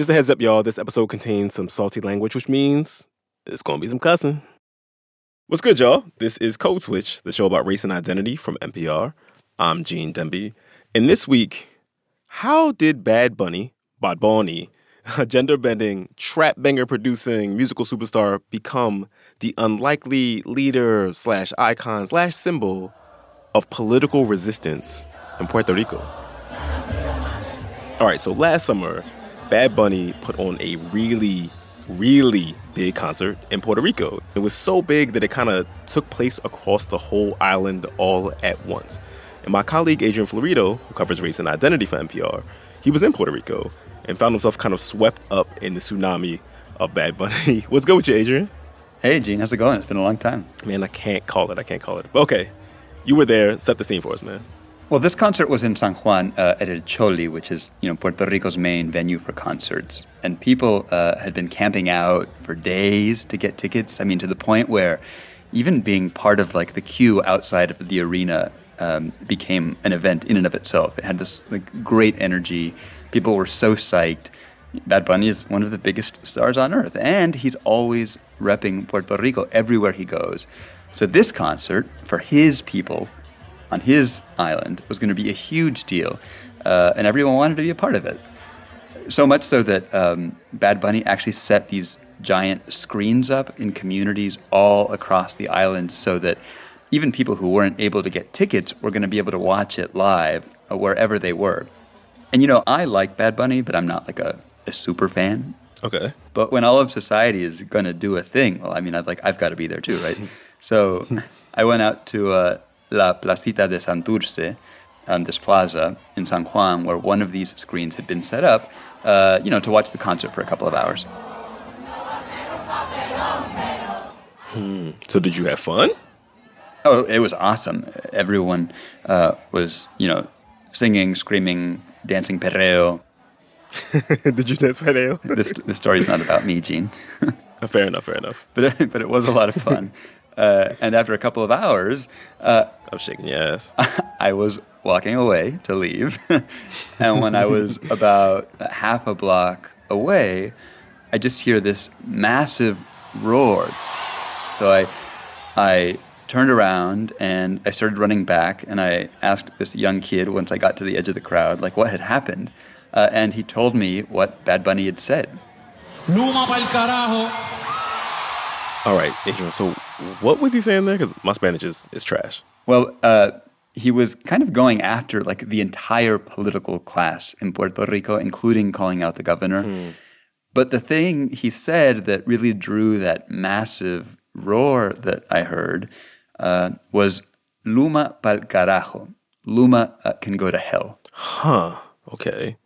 Just a heads up, y'all, this episode contains some salty language, which means it's gonna be some cussing. What's good, y'all? This is Code Switch, the show about race and identity from NPR. I'm Gene Demby. And this week, how did Bad Bunny, Bad Bunny, a gender bending, trap banger producing musical superstar, become the unlikely leader slash icon slash symbol of political resistance in Puerto Rico? All right, so last summer, Bad Bunny put on a really, really big concert in Puerto Rico. It was so big that it kind of took place across the whole island all at once. And my colleague Adrian Florido, who covers race and identity for NPR, he was in Puerto Rico and found himself kind of swept up in the tsunami of Bad Bunny. What's good with you, Adrian? Hey, Gene, how's it going? It's been a long time. Man, I can't call it. I can't call it. But okay, you were there. Set the scene for us, man. Well, this concert was in San Juan uh, at El Choli, which is you know Puerto Rico's main venue for concerts, and people uh, had been camping out for days to get tickets. I mean, to the point where even being part of like the queue outside of the arena um, became an event in and of itself. It had this like great energy. People were so psyched. Bad Bunny is one of the biggest stars on earth, and he's always repping Puerto Rico everywhere he goes. So this concert for his people on his island was going to be a huge deal, uh, and everyone wanted to be a part of it. So much so that um, Bad Bunny actually set these giant screens up in communities all across the island so that even people who weren't able to get tickets were going to be able to watch it live uh, wherever they were. And you know, I like Bad Bunny, but I'm not like a, a super fan. Okay. But when all of society is going to do a thing, well, I mean, I'd like I've got to be there too, right? so I went out to uh, La Placita de Santurce, um, this plaza in San Juan, where one of these screens had been set up, uh, you know, to watch the concert for a couple of hours. Hmm. So did you have fun? Oh, it was awesome. Everyone uh, was, you know, singing, screaming, dancing perreo. did you dance perreo? this the story's not about me, Gene. fair enough. Fair enough. But but it was a lot of fun. Uh, and after a couple of hours, uh, I'm shaking your ass. I was walking away to leave. and when I was about half a block away, I just hear this massive roar. So I, I turned around and I started running back. And I asked this young kid once I got to the edge of the crowd, like, what had happened. Uh, and he told me what Bad Bunny had said. Luma pa'l carajo. All right, Adrian. So, what was he saying there? Because my Spanish is, is trash. Well, uh, he was kind of going after like the entire political class in Puerto Rico, including calling out the governor. Hmm. But the thing he said that really drew that massive roar that I heard uh, was Luma pa'l carajo. Luma uh, can go to hell. Huh. Okay.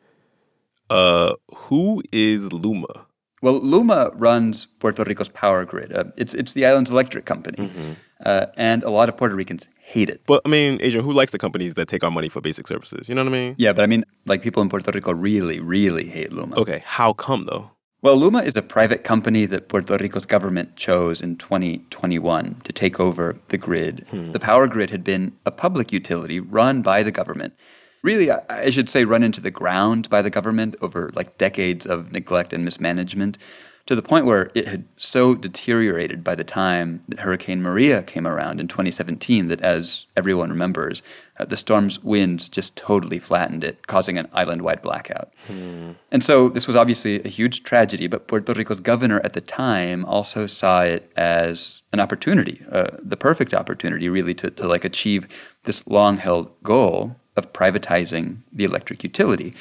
Uh, who is Luma? Well, Luma runs Puerto Rico's power grid. Uh, it's it's the island's electric company, mm-hmm. uh, and a lot of Puerto Ricans hate it. But I mean, Adrian, who likes the companies that take our money for basic services? You know what I mean? Yeah, but I mean, like people in Puerto Rico really, really hate Luma. Okay, how come though? Well, Luma is a private company that Puerto Rico's government chose in 2021 to take over the grid. Hmm. The power grid had been a public utility run by the government really, I should say, run into the ground by the government over like decades of neglect and mismanagement to the point where it had so deteriorated by the time that Hurricane Maria came around in 2017 that, as everyone remembers, uh, the storm's winds just totally flattened it, causing an island wide blackout. Hmm. And so this was obviously a huge tragedy, but Puerto Rico's governor at the time also saw it as an opportunity, uh, the perfect opportunity, really, to, to like achieve this long held goal of privatizing the electric utility.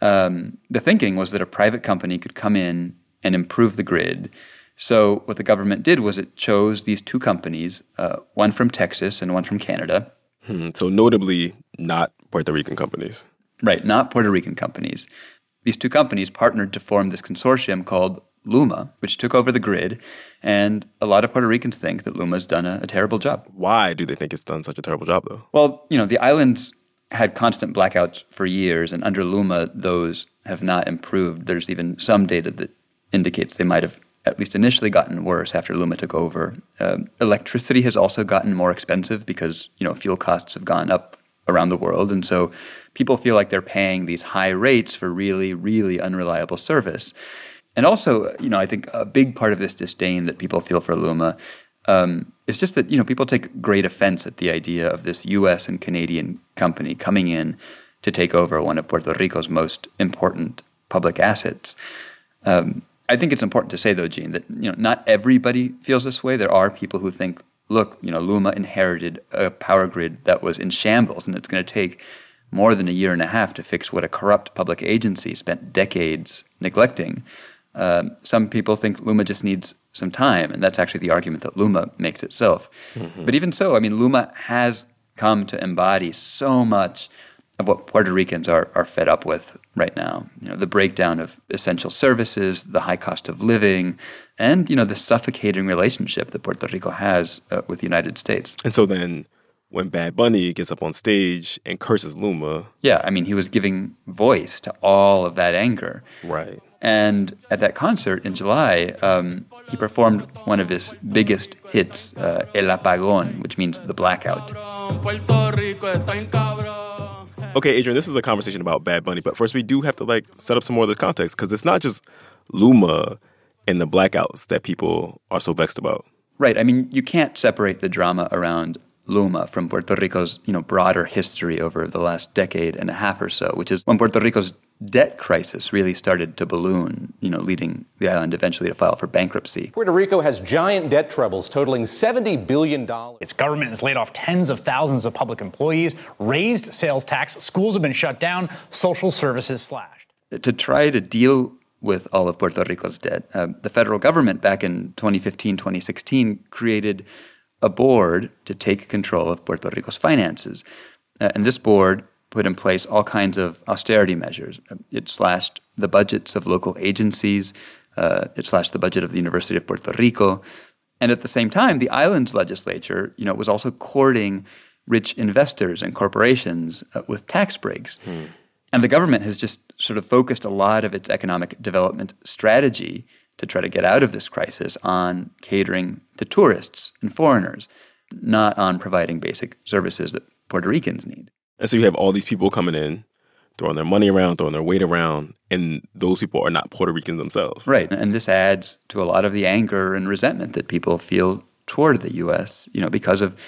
Um, the thinking was that a private company could come in and improve the grid. So, what the government did was it chose these two companies, uh, one from Texas and one from Canada. Hmm, so, notably, not Puerto Rican companies. Right, not Puerto Rican companies. These two companies partnered to form this consortium called Luma, which took over the grid. And a lot of Puerto Ricans think that Luma's done a, a terrible job. Why do they think it's done such a terrible job, though? Well, you know, the island's had constant blackouts for years, and under Luma, those have not improved. There's even some data that indicates they might have at least initially gotten worse after Luma took over. Uh, electricity has also gotten more expensive because you know fuel costs have gone up around the world. And so people feel like they're paying these high rates for really, really unreliable service. And also, you know, I think a big part of this disdain that people feel for Luma um, is just that, you know, people take great offense at the idea of this US and Canadian company coming in to take over one of Puerto Rico's most important public assets. Um, I think it's important to say, though, Gene, that you know not everybody feels this way. There are people who think, look, you know, Luma inherited a power grid that was in shambles, and it's going to take more than a year and a half to fix what a corrupt public agency spent decades neglecting. Um, some people think Luma just needs some time, and that's actually the argument that Luma makes itself. Mm-hmm. But even so, I mean, Luma has come to embody so much of what Puerto Ricans are, are fed up with right now. You know, the breakdown of essential services, the high cost of living, and you know the suffocating relationship that Puerto Rico has uh, with the United States. And so then when Bad Bunny gets up on stage and curses Luma. Yeah, I mean, he was giving voice to all of that anger. Right. And at that concert in July, um, he performed one of his biggest hits, uh, El Apagón, which means the blackout. Okay, Adrian, this is a conversation about Bad Bunny, but first we do have to like set up some more of this context because it's not just Luma and the blackouts that people are so vexed about. Right. I mean, you can't separate the drama around Luma from Puerto Rico's, you know, broader history over the last decade and a half or so, which is when Puerto Rico's debt crisis really started to balloon, you know, leading the island eventually to file for bankruptcy. Puerto Rico has giant debt troubles totaling $70 billion. Its government has laid off tens of thousands of public employees, raised sales tax, schools have been shut down, social services slashed. To try to deal with all of Puerto Rico's debt, uh, the federal government back in 2015, 2016 created a board to take control of Puerto Rico's finances. Uh, and this board put in place all kinds of austerity measures. It slashed the budgets of local agencies, uh, it slashed the budget of the University of Puerto Rico. And at the same time, the island's legislature, you know, was also courting rich investors and corporations uh, with tax breaks. Hmm. And the government has just sort of focused a lot of its economic development strategy to try to get out of this crisis on catering to tourists and foreigners, not on providing basic services that Puerto Ricans need. And so you have all these people coming in, throwing their money around, throwing their weight around, and those people are not Puerto Ricans themselves. Right. And this adds to a lot of the anger and resentment that people feel toward the U.S., you know, because of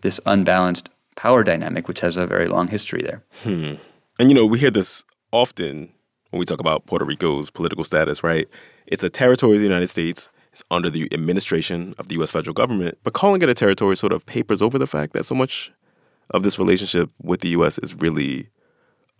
this unbalanced power dynamic, which has a very long history there. Hmm. And, you know, we hear this often when we talk about Puerto Rico's political status, right? It's a territory of the United States. It's under the administration of the U.S. federal government. But calling it a territory sort of papers over the fact that so much of this relationship with the U.S. is really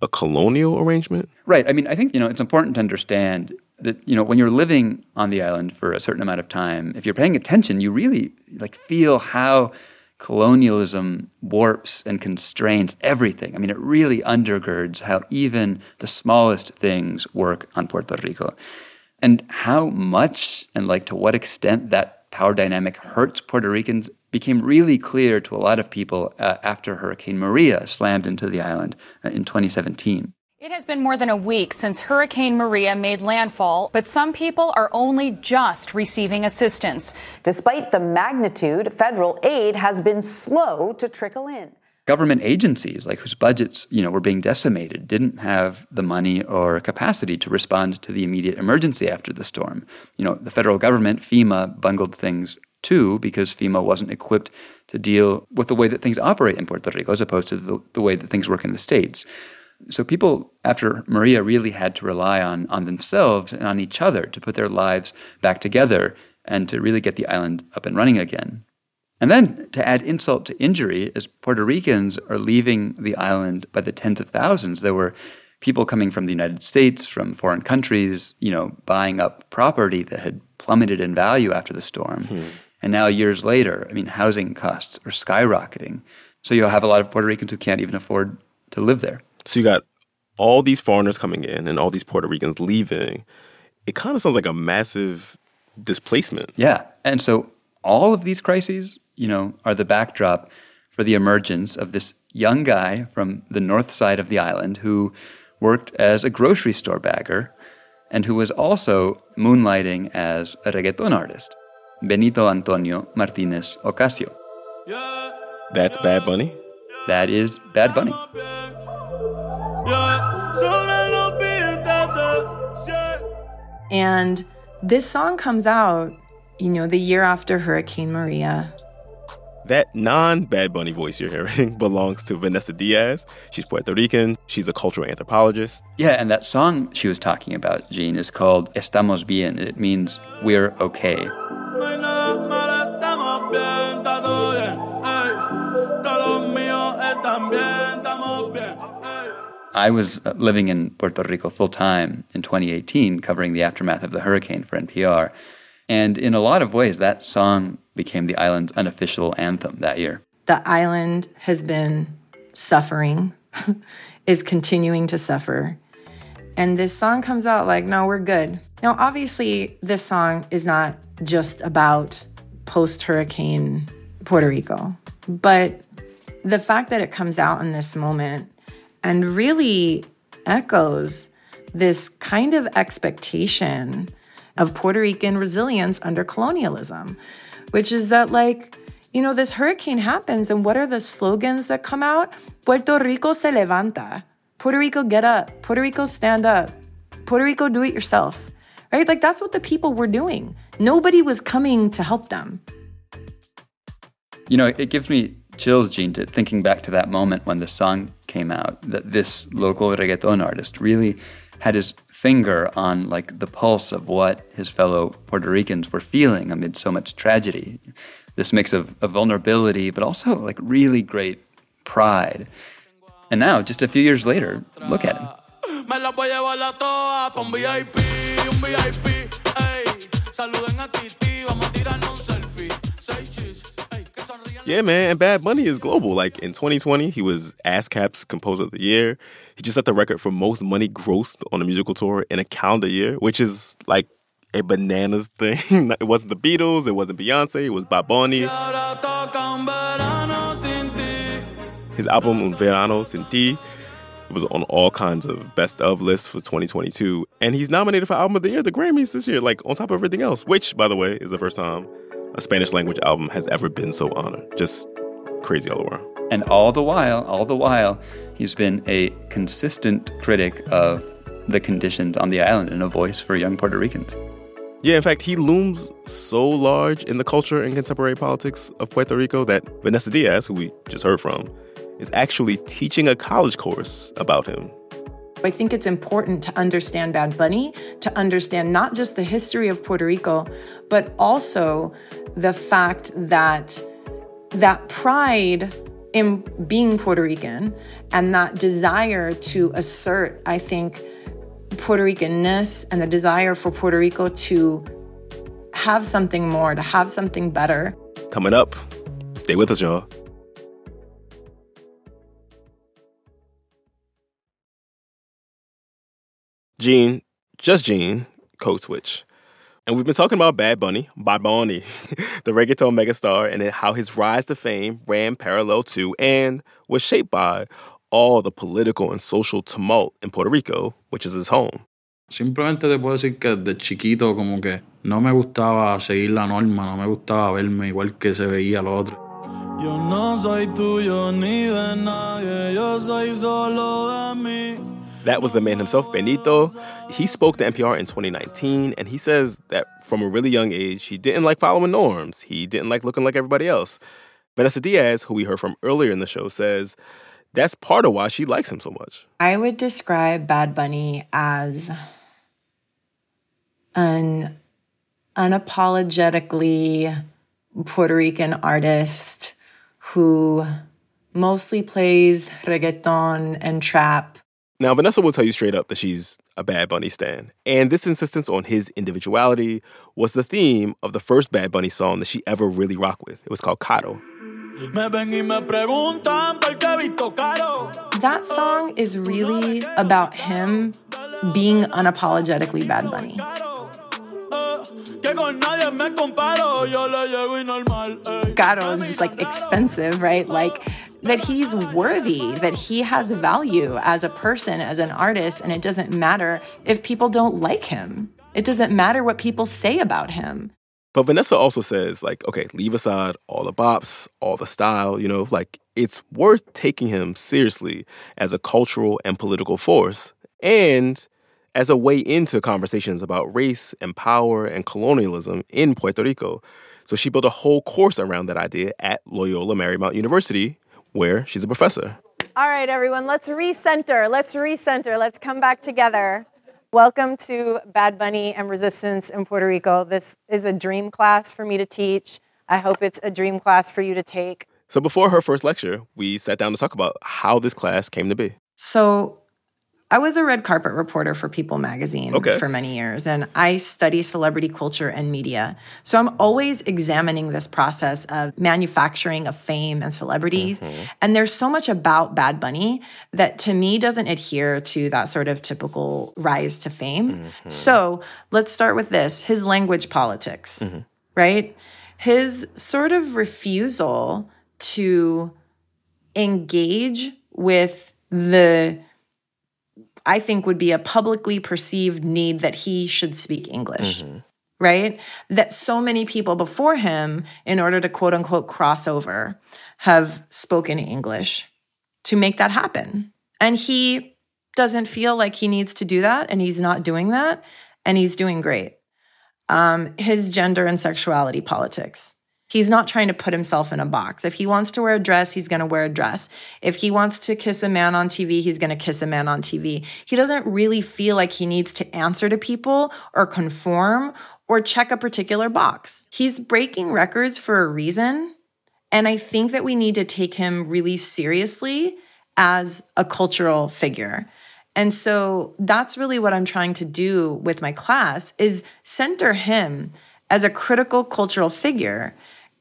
a colonial arrangement? Right. I mean, I think, you know, it's important to understand that, you know, when you're living on the island for a certain amount of time, if you're paying attention, you really like feel how colonialism warps and constrains everything. I mean, it really undergirds how even the smallest things work on Puerto Rico. And how much and like to what extent that power dynamic hurts Puerto Ricans became really clear to a lot of people uh, after Hurricane Maria slammed into the island uh, in 2017. It has been more than a week since Hurricane Maria made landfall, but some people are only just receiving assistance. Despite the magnitude, federal aid has been slow to trickle in. Government agencies, like whose budgets, you know, were being decimated, didn't have the money or capacity to respond to the immediate emergency after the storm. You know, the federal government, FEMA, bungled things too because FEMA wasn't equipped to deal with the way that things operate in Puerto Rico as opposed to the, the way that things work in the States. So people after Maria really had to rely on on themselves and on each other to put their lives back together and to really get the island up and running again. And then to add insult to injury, as Puerto Ricans are leaving the island by the tens of thousands, there were people coming from the United States, from foreign countries, you know, buying up property that had plummeted in value after the storm. Hmm. And now, years later, I mean, housing costs are skyrocketing. So you'll have a lot of Puerto Ricans who can't even afford to live there. So you got all these foreigners coming in and all these Puerto Ricans leaving. It kind of sounds like a massive displacement. Yeah. And so all of these crises, you know, are the backdrop for the emergence of this young guy from the north side of the island who worked as a grocery store bagger and who was also moonlighting as a reggaeton artist, Benito Antonio Martinez Ocasio. That's Bad Bunny? That is Bad Bunny. And this song comes out, you know, the year after Hurricane Maria. That non Bad Bunny voice you're hearing belongs to Vanessa Diaz. She's Puerto Rican. She's a cultural anthropologist. Yeah, and that song she was talking about, Gene, is called Estamos Bien. It means we're okay. I was uh, living in Puerto Rico full time in 2018, covering the aftermath of the hurricane for NPR. And in a lot of ways, that song became the island's unofficial anthem that year. The island has been suffering, is continuing to suffer. And this song comes out like, no, we're good. Now, obviously, this song is not just about post hurricane Puerto Rico, but the fact that it comes out in this moment and really echoes this kind of expectation of Puerto Rican resilience under colonialism, which is that, like, you know, this hurricane happens, and what are the slogans that come out? Puerto Rico se levanta. Puerto Rico, get up. Puerto Rico, stand up. Puerto Rico, do it yourself. Right? Like, that's what the people were doing. Nobody was coming to help them. You know, it gives me chills, Gene, to thinking back to that moment when the song came out, that this local reggaeton artist really had his finger on like the pulse of what his fellow Puerto Ricans were feeling amid so much tragedy. This mix of, of vulnerability, but also like really great pride. And now, just a few years later, look at him. Yeah, man, and Bad Bunny is global. Like in 2020, he was ASCAP's Composer of the Year. He just set the record for most money grossed on a musical tour in a calendar year, which is like a bananas thing. it wasn't the Beatles, it wasn't Beyonce, it was Bad Bunny. His album Un Verano Sin Ti it was on all kinds of best of lists for 2022. And he's nominated for Album of the Year, the Grammys this year, like on top of everything else, which, by the way, is the first time a Spanish language album has ever been so honored. Just crazy all around. And all the while, all the while, he's been a consistent critic of the conditions on the island and a voice for young Puerto Ricans. Yeah, in fact, he looms so large in the culture and contemporary politics of Puerto Rico that Vanessa Diaz, who we just heard from, is actually teaching a college course about him I think it's important to understand Bad Bunny, to understand not just the history of Puerto Rico, but also the fact that that pride in being Puerto Rican and that desire to assert, I think, Puerto Ricanness and the desire for Puerto Rico to have something more, to have something better. Coming up, stay with us, y'all. Gene, just Gene, Code Switch. And we've been talking about Bad Bunny, Bad Bunny, the reggaeton megastar, and how his rise to fame ran parallel to and was shaped by all the political and social tumult in Puerto Rico, which is his home. Simplemente te puedo decir que de chiquito como que no me gustaba seguir la norma, no me gustaba verme igual que se veía lo otro. Yo no soy tuyo ni de nadie, yo soy solo de mí. That was the man himself, Benito. He spoke to NPR in 2019, and he says that from a really young age, he didn't like following norms. He didn't like looking like everybody else. Vanessa Diaz, who we heard from earlier in the show, says that's part of why she likes him so much. I would describe Bad Bunny as an unapologetically Puerto Rican artist who mostly plays reggaeton and trap now, Vanessa will tell you straight up that she's a Bad Bunny stan. And this insistence on his individuality was the theme of the first Bad Bunny song that she ever really rocked with. It was called Caro. That song is really about him being unapologetically Bad Bunny. Caro is just like expensive, right? Like that he's worthy, that he has value as a person, as an artist, and it doesn't matter if people don't like him. It doesn't matter what people say about him. But Vanessa also says, like, okay, leave aside all the bops, all the style, you know, like it's worth taking him seriously as a cultural and political force and as a way into conversations about race and power and colonialism in Puerto Rico. So she built a whole course around that idea at Loyola Marymount University, where she's a professor. All right, everyone, let's recenter. Let's recenter. Let's come back together. Welcome to Bad Bunny and Resistance in Puerto Rico. This is a dream class for me to teach. I hope it's a dream class for you to take. So before her first lecture, we sat down to talk about how this class came to be. So I was a red carpet reporter for People magazine okay. for many years, and I study celebrity culture and media. So I'm always examining this process of manufacturing of fame and celebrities. Mm-hmm. And there's so much about Bad Bunny that to me doesn't adhere to that sort of typical rise to fame. Mm-hmm. So let's start with this his language politics, mm-hmm. right? His sort of refusal to engage with the I think would be a publicly perceived need that he should speak English. Mm-hmm. Right? That so many people before him, in order to quote unquote cross over, have spoken English to make that happen. And he doesn't feel like he needs to do that, and he's not doing that, and he's doing great. Um, his gender and sexuality politics. He's not trying to put himself in a box. If he wants to wear a dress, he's going to wear a dress. If he wants to kiss a man on TV, he's going to kiss a man on TV. He doesn't really feel like he needs to answer to people or conform or check a particular box. He's breaking records for a reason. And I think that we need to take him really seriously as a cultural figure. And so that's really what I'm trying to do with my class is center him as a critical cultural figure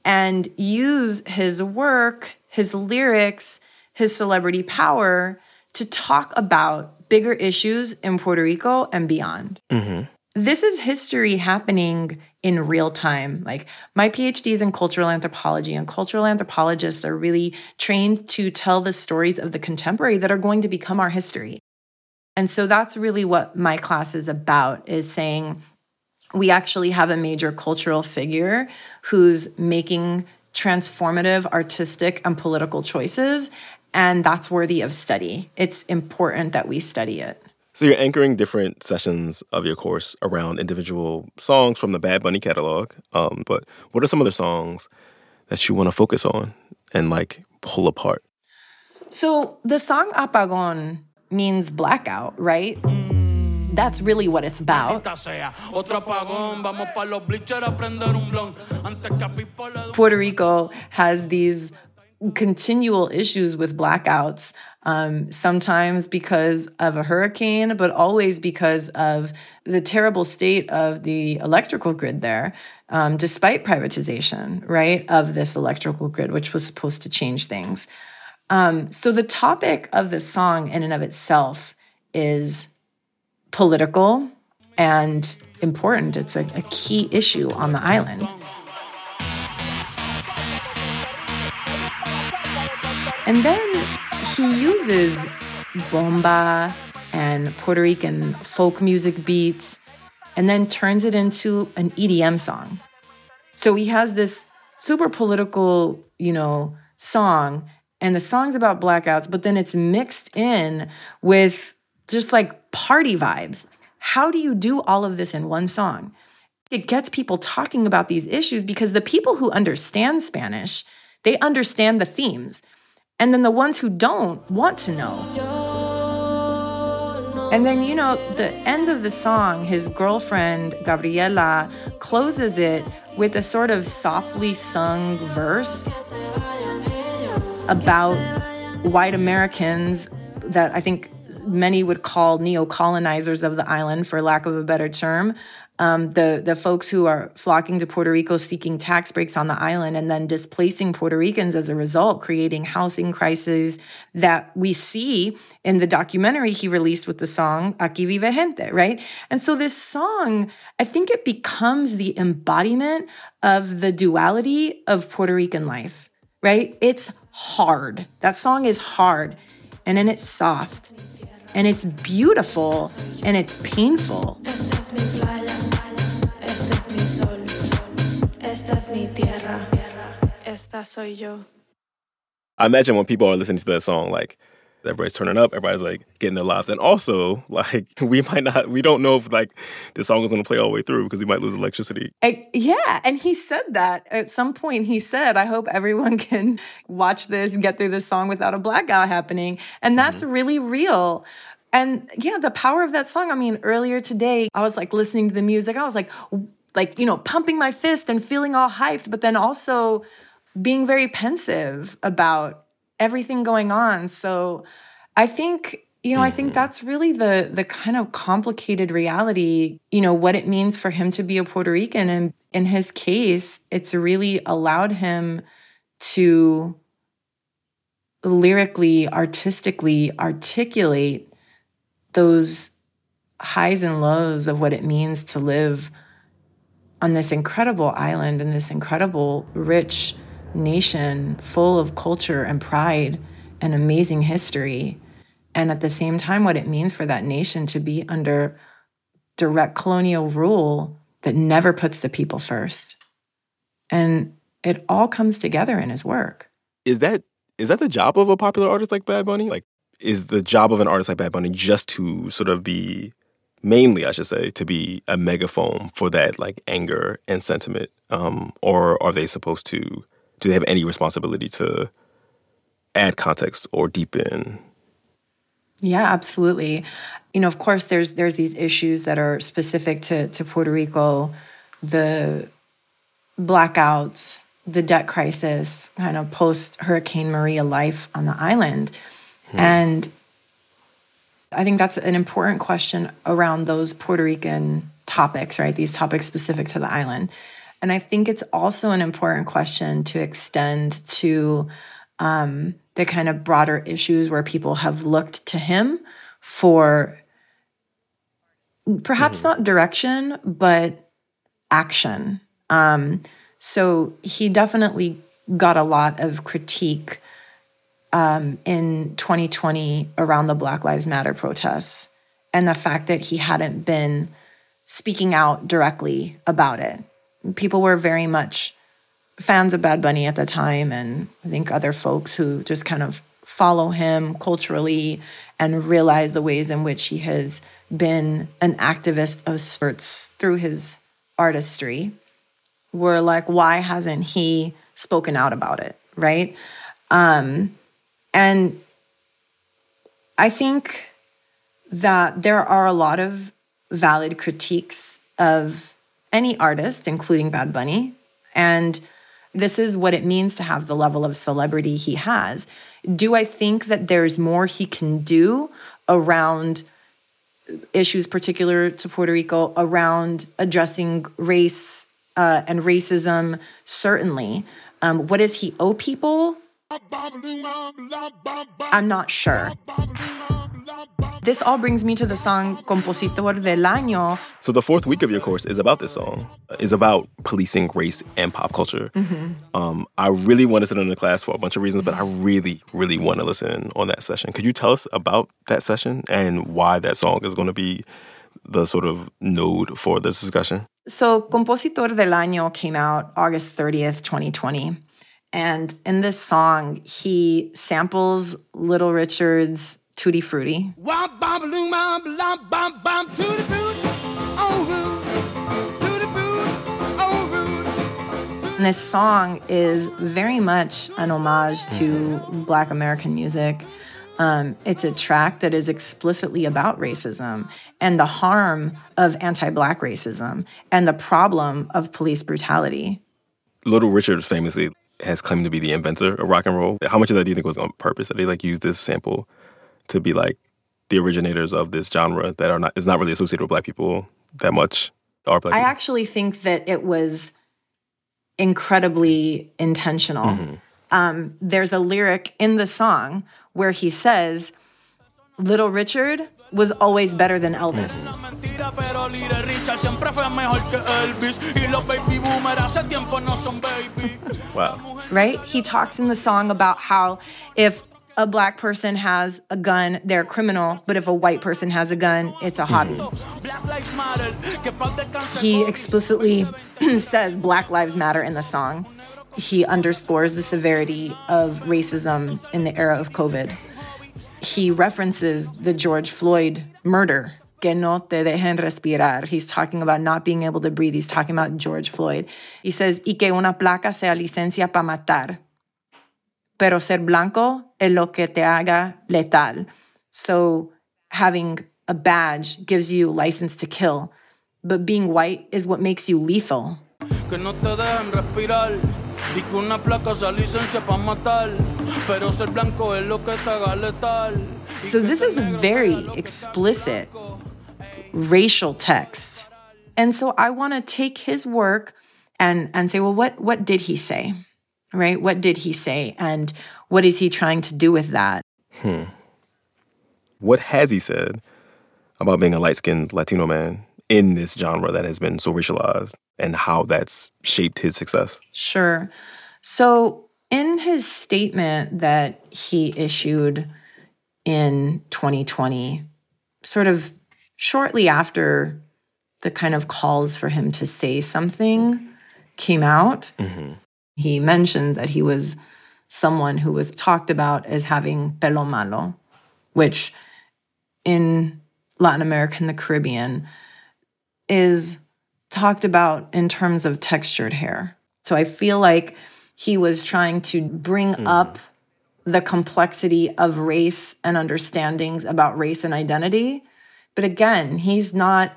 and use his work, his lyrics, his celebrity power to talk about bigger issues in Puerto Rico and beyond. Mm-hmm. This is history happening in real time. Like my PhD is in cultural anthropology, and cultural anthropologists are really trained to tell the stories of the contemporary that are going to become our history. And so that's really what my class is about is saying we actually have a major cultural figure who's making transformative artistic and political choices and that's worthy of study. It's important that we study it. So you're anchoring different sessions of your course around individual songs from the Bad Bunny catalog um, but what are some of the songs that you want to focus on and like pull apart? So the song Apagón means blackout right? mm that's really what it's about. Puerto Rico has these continual issues with blackouts, um, sometimes because of a hurricane, but always because of the terrible state of the electrical grid there, um, despite privatization, right, of this electrical grid, which was supposed to change things. Um, so the topic of the song in and of itself is political and important. It's a, a key issue on the island. And then he uses bomba and Puerto Rican folk music beats and then turns it into an EDM song. So he has this super political, you know, song and the song's about blackouts, but then it's mixed in with just like party vibes. How do you do all of this in one song? It gets people talking about these issues because the people who understand Spanish, they understand the themes. And then the ones who don't want to know. And then, you know, the end of the song, his girlfriend, Gabriela, closes it with a sort of softly sung verse about white Americans that I think many would call neo-colonizers of the island, for lack of a better term. Um, the the folks who are flocking to Puerto Rico seeking tax breaks on the island and then displacing Puerto Ricans as a result, creating housing crises that we see in the documentary he released with the song Aquí Vive Gente, right? And so this song, I think it becomes the embodiment of the duality of Puerto Rican life, right? It's hard. That song is hard and then it's soft and it's beautiful and it's painful. Esta es mi tierra. Esta soy yo. I imagine when people are listening to that song, like everybody's turning up, everybody's like getting their lives. And also, like we might not, we don't know if like the song is going to play all the way through because we might lose electricity. I, yeah, and he said that at some point. He said, "I hope everyone can watch this, get through this song without a blackout happening," and that's mm-hmm. really real. And yeah, the power of that song. I mean, earlier today, I was like listening to the music. I was like, like you know, pumping my fist and feeling all hyped, but then also being very pensive about everything going on. So I think you know, mm-hmm. I think mm-hmm. that's really the the kind of complicated reality, you know, what it means for him to be a Puerto Rican and in his case, it's really allowed him to lyrically, artistically articulate those highs and lows of what it means to live on this incredible island and this incredible rich nation full of culture and pride and amazing history. And at the same time, what it means for that nation to be under direct colonial rule that never puts the people first. And it all comes together in his work. Is that is that the job of a popular artist like Bad Bunny? Like is the job of an artist like Bad Bunny just to sort of be mainly I should say to be a megaphone for that like anger and sentiment um, or are they supposed to do they have any responsibility to add context or deepen? Yeah, absolutely. You know, of course, there's there's these issues that are specific to to Puerto Rico, the blackouts, the debt crisis, kind of post Hurricane Maria life on the island, hmm. and I think that's an important question around those Puerto Rican topics, right? These topics specific to the island. And I think it's also an important question to extend to um, the kind of broader issues where people have looked to him for perhaps mm-hmm. not direction, but action. Um, so he definitely got a lot of critique um, in 2020 around the Black Lives Matter protests and the fact that he hadn't been speaking out directly about it people were very much fans of Bad Bunny at the time, and I think other folks who just kind of follow him culturally and realize the ways in which he has been an activist of sorts through his artistry were like, why hasn't he spoken out about it? Right. Um, and I think that there are a lot of valid critiques of any artist, including Bad Bunny. And this is what it means to have the level of celebrity he has. Do I think that there's more he can do around issues particular to Puerto Rico, around addressing race uh, and racism? Certainly. Um, what does he owe people? I'm not sure. This all brings me to the song Compositor del Año. So the fourth week of your course is about this song, is about policing race and pop culture. Mm-hmm. Um, I really want to sit in the class for a bunch of reasons, but I really, really want to listen on that session. Could you tell us about that session and why that song is going to be the sort of node for this discussion? So Compositor del Año came out August 30th, 2020. And in this song, he samples Little Richard's Tutti Frutti. And this song is very much an homage to Black American music. Um, it's a track that is explicitly about racism and the harm of anti Black racism and the problem of police brutality. Little Richard famously has claimed to be the inventor of rock and roll. How much of that do you think was on purpose? That they like used this sample to be like the originators of this genre that are not is not really associated with black people that much. Are black I people. actually think that it was incredibly intentional. Mm-hmm. Um, there's a lyric in the song where he says, "Little Richard was always better than Elvis." wow. Right? He talks in the song about how if a black person has a gun, they're a criminal, but if a white person has a gun, it's a hobby. He explicitly says Black Lives Matter in the song. He underscores the severity of racism in the era of COVID. He references the George Floyd murder. Que no te dejen respirar. He's talking about not being able to breathe. He's talking about George Floyd. He says, y que una placa sea licencia para matar pero ser blanco es lo que te haga letal. So having a badge gives you license to kill, but being white is what makes you lethal. Que no te dejan respirar y que una placa sea licencia para matar, pero ser blanco es lo que te haga letal. So this is a very explicit racial text. And so I want to take his work and and say, well, what what did he say? right? What did he say? And what is he trying to do with that? Hmm. What has he said about being a light skinned Latino man in this genre that has been so racialized and how that's shaped his success? Sure. So, in his statement that he issued in 2020, sort of shortly after the kind of calls for him to say something came out, mm-hmm. He mentioned that he was someone who was talked about as having pelo malo, which in Latin America and the Caribbean is talked about in terms of textured hair. So I feel like he was trying to bring mm. up the complexity of race and understandings about race and identity. But again, he's not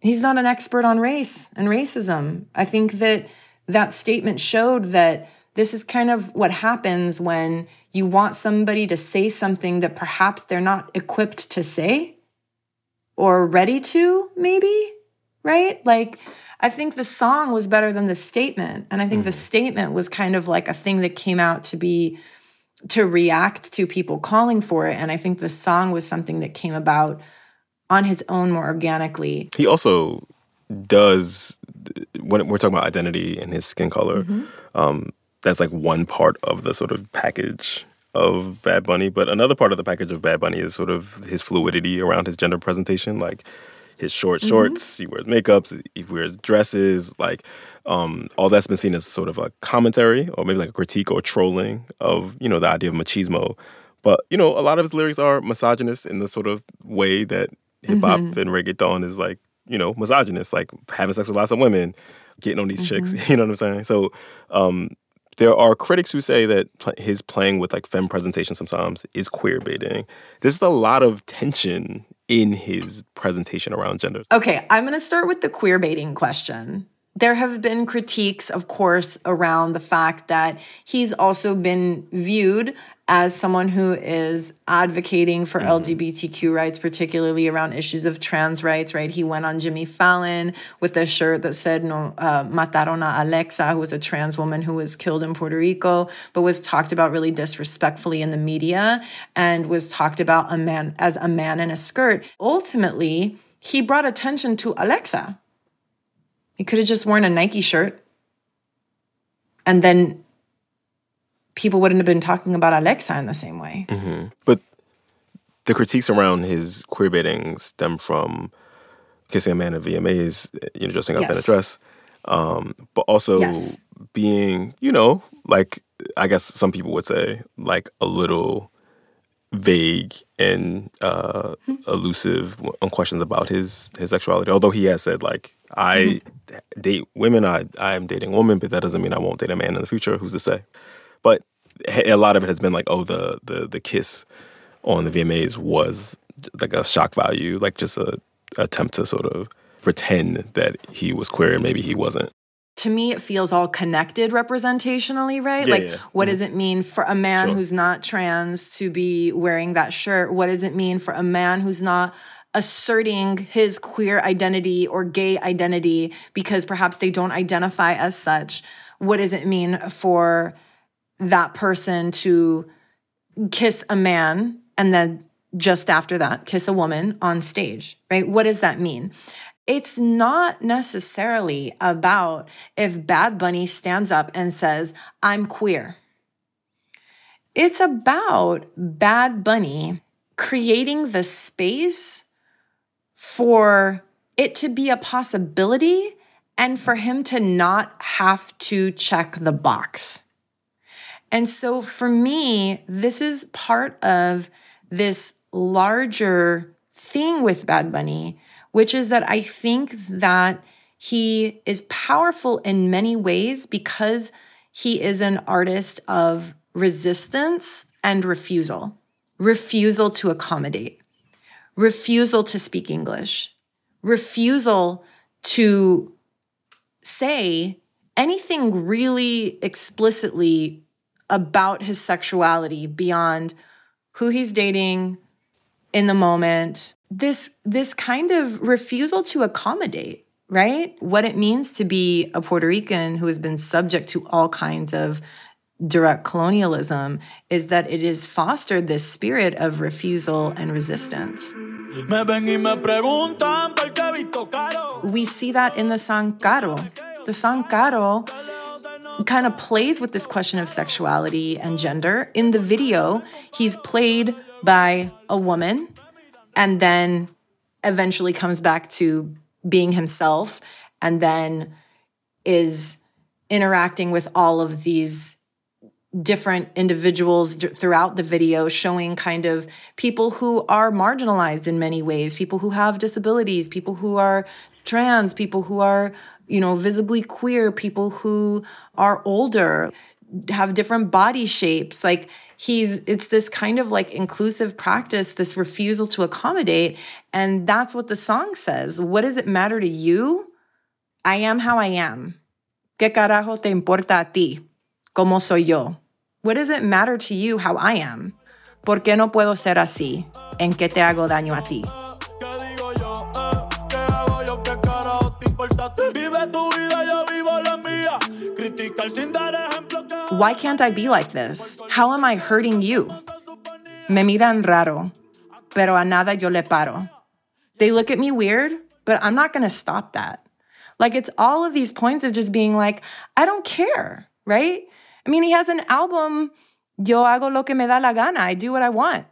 he's not an expert on race and racism. I think that that statement showed that this is kind of what happens when you want somebody to say something that perhaps they're not equipped to say or ready to, maybe, right? Like, I think the song was better than the statement. And I think mm. the statement was kind of like a thing that came out to be to react to people calling for it. And I think the song was something that came about on his own more organically. He also does when we're talking about identity and his skin color, mm-hmm. um, that's like one part of the sort of package of Bad Bunny. But another part of the package of Bad Bunny is sort of his fluidity around his gender presentation, like his short mm-hmm. shorts, mm-hmm. he wears makeups, he wears dresses, like um, all that's been seen as sort of a commentary or maybe like a critique or trolling of you know the idea of machismo. But you know, a lot of his lyrics are misogynist in the sort of way that hip hop mm-hmm. and reggaeton is like you know, misogynist, like having sex with lots of women, getting on these mm-hmm. chicks. You know what I'm saying? So um, there are critics who say that pl- his playing with like femme presentation sometimes is queer baiting. There's a lot of tension in his presentation around gender. Okay, I'm going to start with the queer baiting question. There have been critiques, of course, around the fact that he's also been viewed as someone who is advocating for mm-hmm. LGBTQ rights, particularly around issues of trans rights, right? He went on Jimmy Fallon with a shirt that said, no, uh, Mataron a Alexa, who was a trans woman who was killed in Puerto Rico, but was talked about really disrespectfully in the media and was talked about a man as a man in a skirt. Ultimately, he brought attention to Alexa. He could have just worn a Nike shirt and then people wouldn't have been talking about Alexa in the same way. Mm-hmm. But the critiques around his queer baiting stem from kissing a man at VMAs, you know, dressing up yes. in a dress, um, but also yes. being, you know, like I guess some people would say, like a little vague and uh, mm-hmm. elusive on questions about his his sexuality. Although he has said, like, I mm-hmm. date women, I I am dating women, but that doesn't mean I won't date a man in the future. Who's to say? But a lot of it has been like, oh, the the the kiss on the VMAs was like a shock value, like just a, attempt to sort of pretend that he was queer and maybe he wasn't to me it feels all connected representationally right yeah, like yeah. what mm-hmm. does it mean for a man sure. who's not trans to be wearing that shirt what does it mean for a man who's not asserting his queer identity or gay identity because perhaps they don't identify as such what does it mean for that person to kiss a man and then just after that kiss a woman on stage, right? What does that mean? It's not necessarily about if Bad Bunny stands up and says, I'm queer. It's about Bad Bunny creating the space for it to be a possibility and for him to not have to check the box. And so for me, this is part of this larger thing with Bad Bunny, which is that I think that he is powerful in many ways because he is an artist of resistance and refusal. Refusal to accommodate, refusal to speak English, refusal to say anything really explicitly about his sexuality beyond who he's dating in the moment this this kind of refusal to accommodate right what it means to be a puerto rican who has been subject to all kinds of direct colonialism is that it has fostered this spirit of refusal and resistance. We see that in the song Caro. The song Caro kind of plays with this question of sexuality and gender. In the video, he's played by a woman and then eventually comes back to being himself and then is interacting with all of these different individuals d- throughout the video showing kind of people who are marginalized in many ways people who have disabilities people who are trans people who are you know visibly queer people who are older have different body shapes like he's it's this kind of like inclusive practice this refusal to accommodate and that's what the song says what does it matter to you i am how i am qué carajo te importa a ti como soy yo. What does it matter to you how I am? ¿Por qué no puedo ser así? ¿En qué te hago daño a ti? Why can't I be like this? How am I hurting you? Me miran raro, pero a nada yo le paro. They look at me weird, but I'm not gonna stop that. Like it's all of these points of just being like, I don't care, right? I mean, he has an album, Yo hago lo que me da la gana. I do what I want.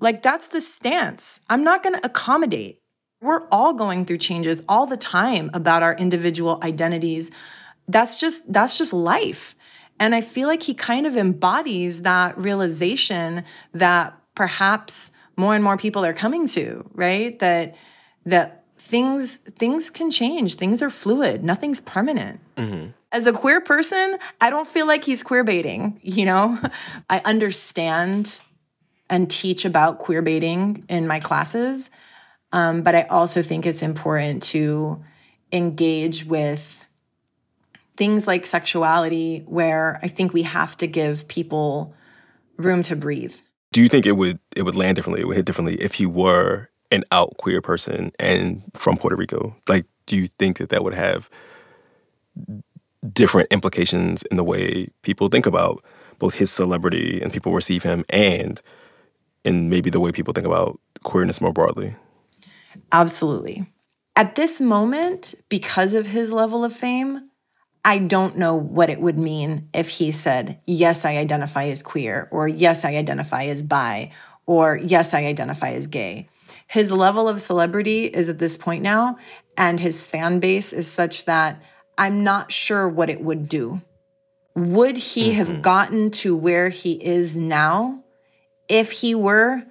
Like, that's the stance. I'm not going to accommodate. We're all going through changes all the time about our individual identities. That's just that's just life. And I feel like he kind of embodies that realization that perhaps more and more people are coming to, right? That that things things can change. Things are fluid. Nothing's permanent. Mm-hmm as a queer person, I don't feel like he's queer baiting, you know? I understand and teach about queer baiting in my classes, um, but I also think it's important to engage with things like sexuality where I think we have to give people room to breathe. Do you think it would it would land differently, it would hit differently if you were an out queer person and from Puerto Rico? Like, do you think that that would have different implications in the way people think about both his celebrity and people receive him and and maybe the way people think about queerness more broadly. Absolutely. At this moment, because of his level of fame, I don't know what it would mean if he said, Yes, I identify as queer, or Yes, I identify as bi, or Yes, I identify as gay. His level of celebrity is at this point now, and his fan base is such that I'm not sure what it would do. Would he mm-hmm. have gotten to where he is now if he were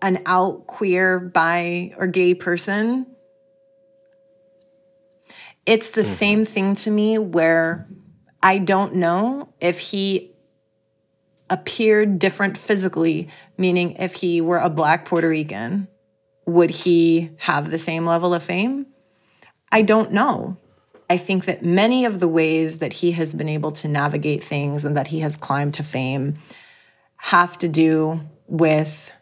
an out queer, bi, or gay person? It's the mm-hmm. same thing to me where I don't know if he appeared different physically, meaning if he were a black Puerto Rican, would he have the same level of fame? I don't know. I think that many of the ways that he has been able to navigate things and that he has climbed to fame have to do with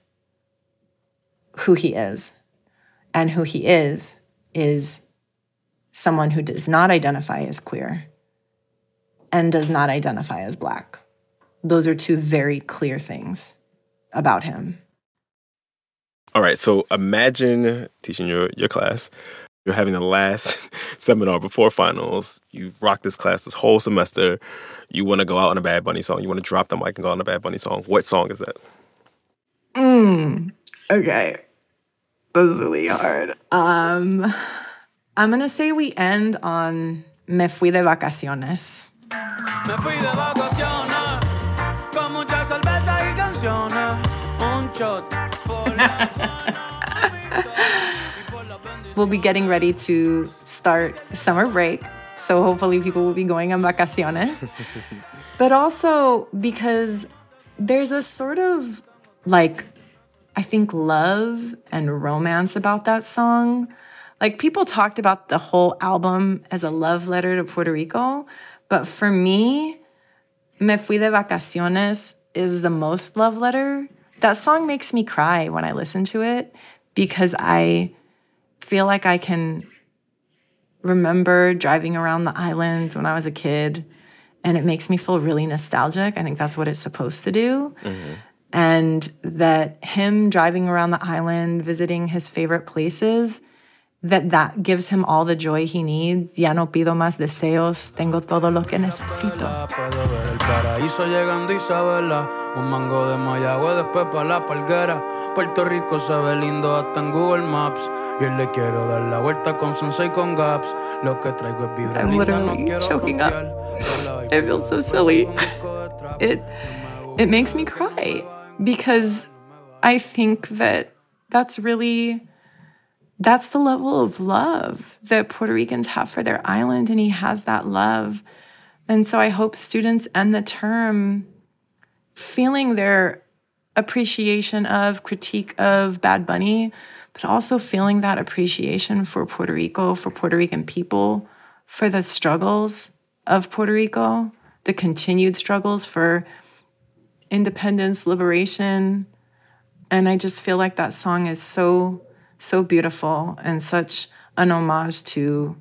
who he is. And who he is is someone who does not identify as queer and does not identify as black. Those are two very clear things about him. All right, so imagine teaching your, your class you're having the last seminar before finals. You rock this class this whole semester. You want to go out on a Bad Bunny song. You want to drop the mic and go on a Bad Bunny song. What song is that? Mm, okay. This is really hard. Um, I'm going to say we end on Me Fui de Vacaciones. Me fui de vacaciones con muchas cervezas y canciones. Un shot we'll be getting ready to start summer break. So hopefully people will be going on vacaciones. but also because there's a sort of like, I think, love and romance about that song. Like people talked about the whole album as a love letter to Puerto Rico. But for me, Me Fui de Vacaciones is the most love letter. That song makes me cry when I listen to it because I feel like I can remember driving around the island when I was a kid, and it makes me feel really nostalgic. I think that's what it's supposed to do. Mm-hmm. And that him driving around the island, visiting his favorite places, that that gives him all the joy he needs. Ya no pido más deseos, tengo todo lo que necesito. El paraíso llegando Isabela, un mango de Mayagüez después para la Parguera. Puerto Rico se ve lindo hasta en Google Maps. Y él le quiero dar la vuelta con Sensei con Gaps. Lo que traigo es vibra I'm literally choking up. I feel so silly. It it makes me cry because I think that that's really that's the level of love that Puerto Ricans have for their island, and he has that love. And so I hope students end the term feeling their appreciation of, critique of Bad Bunny, but also feeling that appreciation for Puerto Rico, for Puerto Rican people, for the struggles of Puerto Rico, the continued struggles for independence, liberation. And I just feel like that song is so so beautiful and such an homage to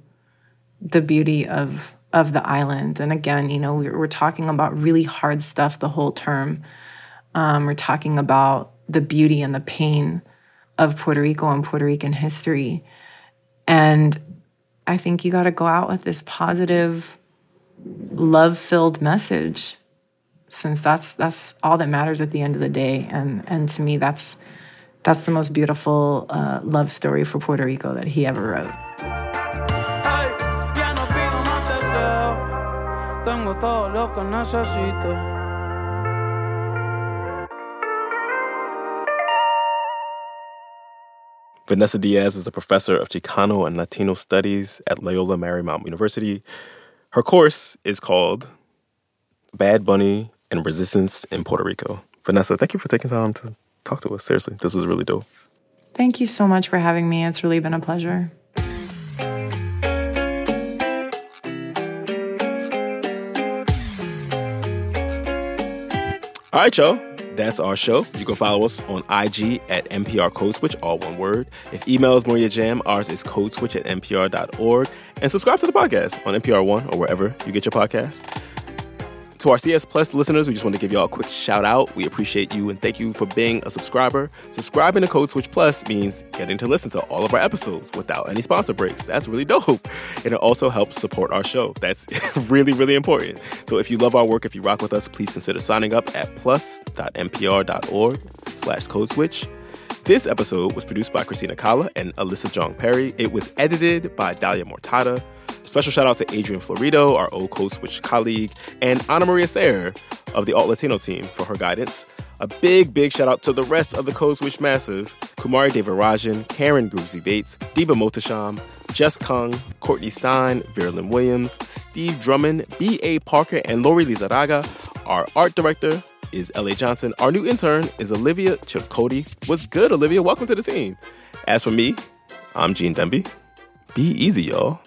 the beauty of of the island. And again, you know, we're, we're talking about really hard stuff the whole term. Um, we're talking about the beauty and the pain of Puerto Rico and Puerto Rican history. And I think you got to go out with this positive, love-filled message, since that's that's all that matters at the end of the day. And and to me, that's that's the most beautiful uh, love story for Puerto Rico that he ever wrote. Vanessa Diaz is a professor of Chicano and Latino studies at Loyola Marymount University. Her course is called Bad Bunny and Resistance in Puerto Rico. Vanessa, thank you for taking time to talk to us. Seriously, this was really dope. Thank you so much for having me. It's really been a pleasure. All right, y'all. That's our show. You can follow us on IG at NPR Code Switch, all one word. If email is more your jam, ours is codeswitch at npr.org. And subscribe to the podcast on NPR One or wherever you get your podcasts. To our CS Plus listeners, we just want to give y'all a quick shout out. We appreciate you and thank you for being a subscriber. Subscribing to Code Switch Plus means getting to listen to all of our episodes without any sponsor breaks. That's really dope. And it also helps support our show. That's really, really important. So if you love our work, if you rock with us, please consider signing up at plus.npr.org slash code switch. This episode was produced by Christina Cala and Alyssa Jeong Perry. It was edited by Dalia Mortada. Special shout out to Adrian Florido, our old Code Switch colleague, and Ana Maria Sayre of the Alt Latino team for her guidance. A big, big shout out to the rest of the Code Switch Massive Kumari Devarajan, Karen Grigsby Bates, Diba Mohtasham, Jess Kung, Courtney Stein, Veralyn Williams, Steve Drummond, B.A. Parker, and Lori Lizarraga. Our art director is L.A. Johnson. Our new intern is Olivia Chilcote. What's good, Olivia? Welcome to the team. As for me, I'm Gene Demby. Be easy, y'all.